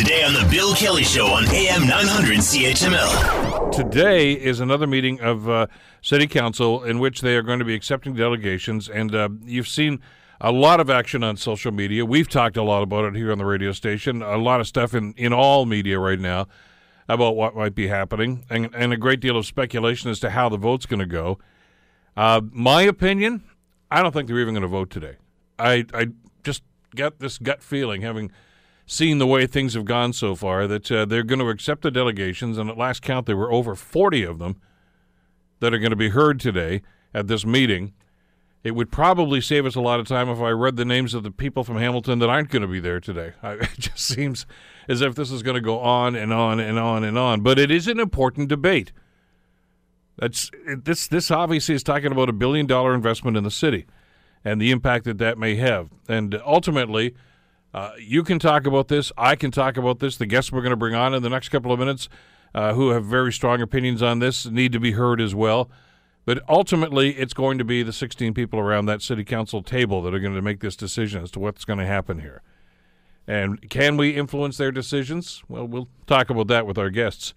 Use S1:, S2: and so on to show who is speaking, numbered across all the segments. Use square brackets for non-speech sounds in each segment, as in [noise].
S1: Today on The Bill Kelly Show on AM 900 CHML.
S2: Today is another meeting of uh, City Council in which they are going to be accepting delegations. And uh, you've seen a lot of action on social media. We've talked a lot about it here on the radio station, a lot of stuff in, in all media right now about what might be happening, and, and a great deal of speculation as to how the vote's going to go. Uh, my opinion, I don't think they're even going to vote today. I, I just got this gut feeling, having seen the way things have gone so far, that uh, they're going to accept the delegations, and at last count, there were over 40 of them that are going to be heard today at this meeting. It would probably save us a lot of time if I read the names of the people from Hamilton that aren't going to be there today. I, [laughs] it just seems as if this is going to go on and on and on and on. But it is an important debate. That's this. This obviously is talking about a billion dollar investment in the city, and the impact that that may have. And ultimately, uh, you can talk about this. I can talk about this. The guests we're going to bring on in the next couple of minutes, uh, who have very strong opinions on this, need to be heard as well. But ultimately, it's going to be the 16 people around that city council table that are going to make this decision as to what's going to happen here. And can we influence their decisions? Well, we'll talk about that with our guests.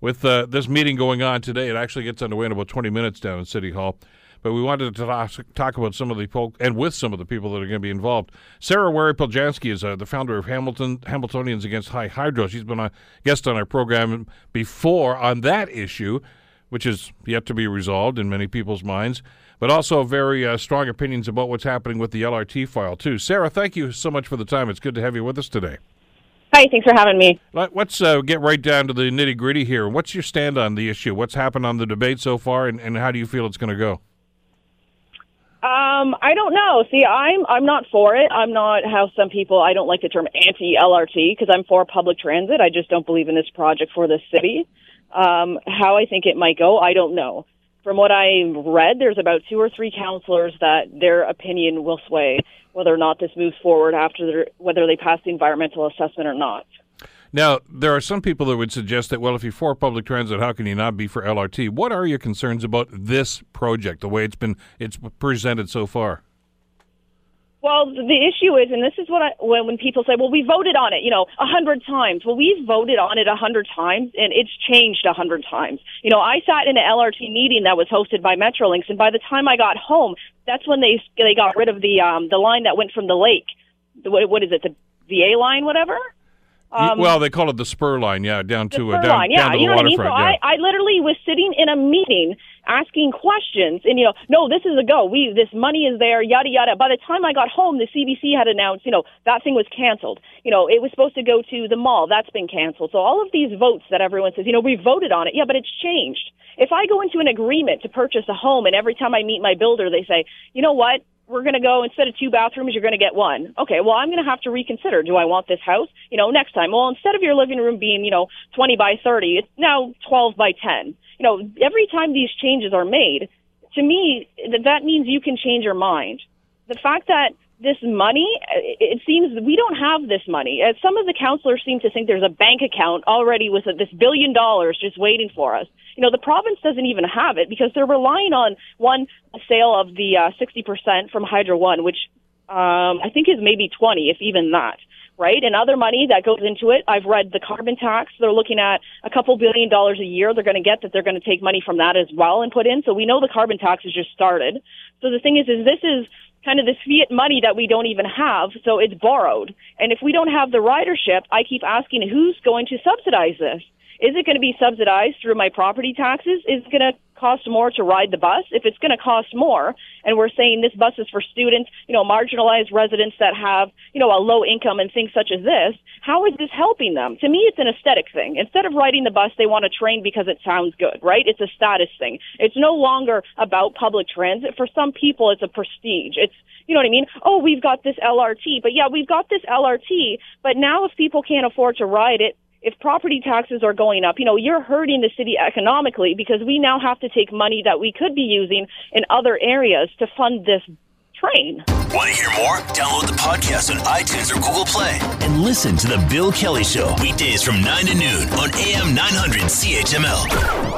S2: With uh, this meeting going on today, it actually gets underway in about 20 minutes down in City Hall. But we wanted to talk, talk about some of the folk and with some of the people that are going to be involved. Sarah Wary Poljanski is uh, the founder of Hamilton Hamiltonians Against High Hydro. She's been a guest on our program before on that issue which is yet to be resolved in many people's minds, but also very uh, strong opinions about what's happening with the LRT file, too. Sarah, thank you so much for the time. It's good to have you with us today.
S3: Hi, thanks for having me.
S2: Let's uh, get right down to the nitty gritty here. What's your stand on the issue? What's happened on the debate so far, and, and how do you feel it's going to go?
S3: Um, I don't know. See, I'm I'm not for it. I'm not how some people. I don't like the term anti LRT because I'm for public transit. I just don't believe in this project for the city. Um, how I think it might go, I don't know. From what I read, there's about two or three councillors that their opinion will sway whether or not this moves forward after whether they pass the environmental assessment or not.
S2: Now, there are some people that would suggest that, well, if you're for public transit, how can you not be for LRT? What are your concerns about this project, the way it's been it's presented so far?
S3: Well, the issue is, and this is what I, when, when people say, well, we voted on it, you know, a hundred times. Well, we've voted on it a hundred times and it's changed a hundred times. You know, I sat in an LRT meeting that was hosted by Metrolinx and by the time I got home, that's when they, they got rid of the, um, the line that went from the lake. What, what is it? The VA line, whatever?
S2: Um, well, they call it the spur line, yeah, down to
S3: uh,
S2: down,
S3: line, yeah,
S2: down to
S3: you
S2: the
S3: know what I mean. So
S2: yeah.
S3: I, I literally was sitting in a meeting asking questions, and you know, no, this is a go. We this money is there, yada yada. By the time I got home, the CBC had announced, you know, that thing was canceled. You know, it was supposed to go to the mall, that's been canceled. So all of these votes that everyone says, you know, we voted on it, yeah, but it's changed. If I go into an agreement to purchase a home, and every time I meet my builder, they say, you know what, we're going to go instead of two bathrooms, you're going to get one. Okay, well, I'm going to have to reconsider. Do I want this house? You know, next time. Well, instead of your living room being, you know, 20 by 30, it's now 12 by 10. You know, every time these changes are made, to me, that means you can change your mind. The fact that this money, it seems we don't have this money. Some of the councillors seem to think there's a bank account already with this billion dollars just waiting for us. You know, the province doesn't even have it because they're relying on one sale of the uh, 60% from Hydro One, which um, I think is maybe 20, if even that right? And other money that goes into it. I've read the carbon tax. They're looking at a couple billion dollars a year they're going to get that they're going to take money from that as well and put in. So we know the carbon tax has just started. So the thing is, is this is kind of this fiat money that we don't even have, so it's borrowed. And if we don't have the ridership, I keep asking who's going to subsidize this? Is it going to be subsidized through my property taxes? Is it going to cost more to ride the bus? If it's going to cost more, and we're saying this bus is for students, you know, marginalized residents that have, you know, a low income and things such as this, how is this helping them? To me, it's an aesthetic thing. Instead of riding the bus, they want to train because it sounds good, right? It's a status thing. It's no longer about public transit. For some people, it's a prestige. It's you know what I mean? Oh, we've got this LRT, but yeah, we've got this LRT, but now if people can't afford to ride it, if property taxes are going up, you know, you're hurting the city economically because we now have to take money that we could be using in other areas to fund this train.
S1: Want to hear more? Download the podcast on iTunes or Google Play and listen to The Bill Kelly Show weekdays from 9 to noon on AM 900 CHML.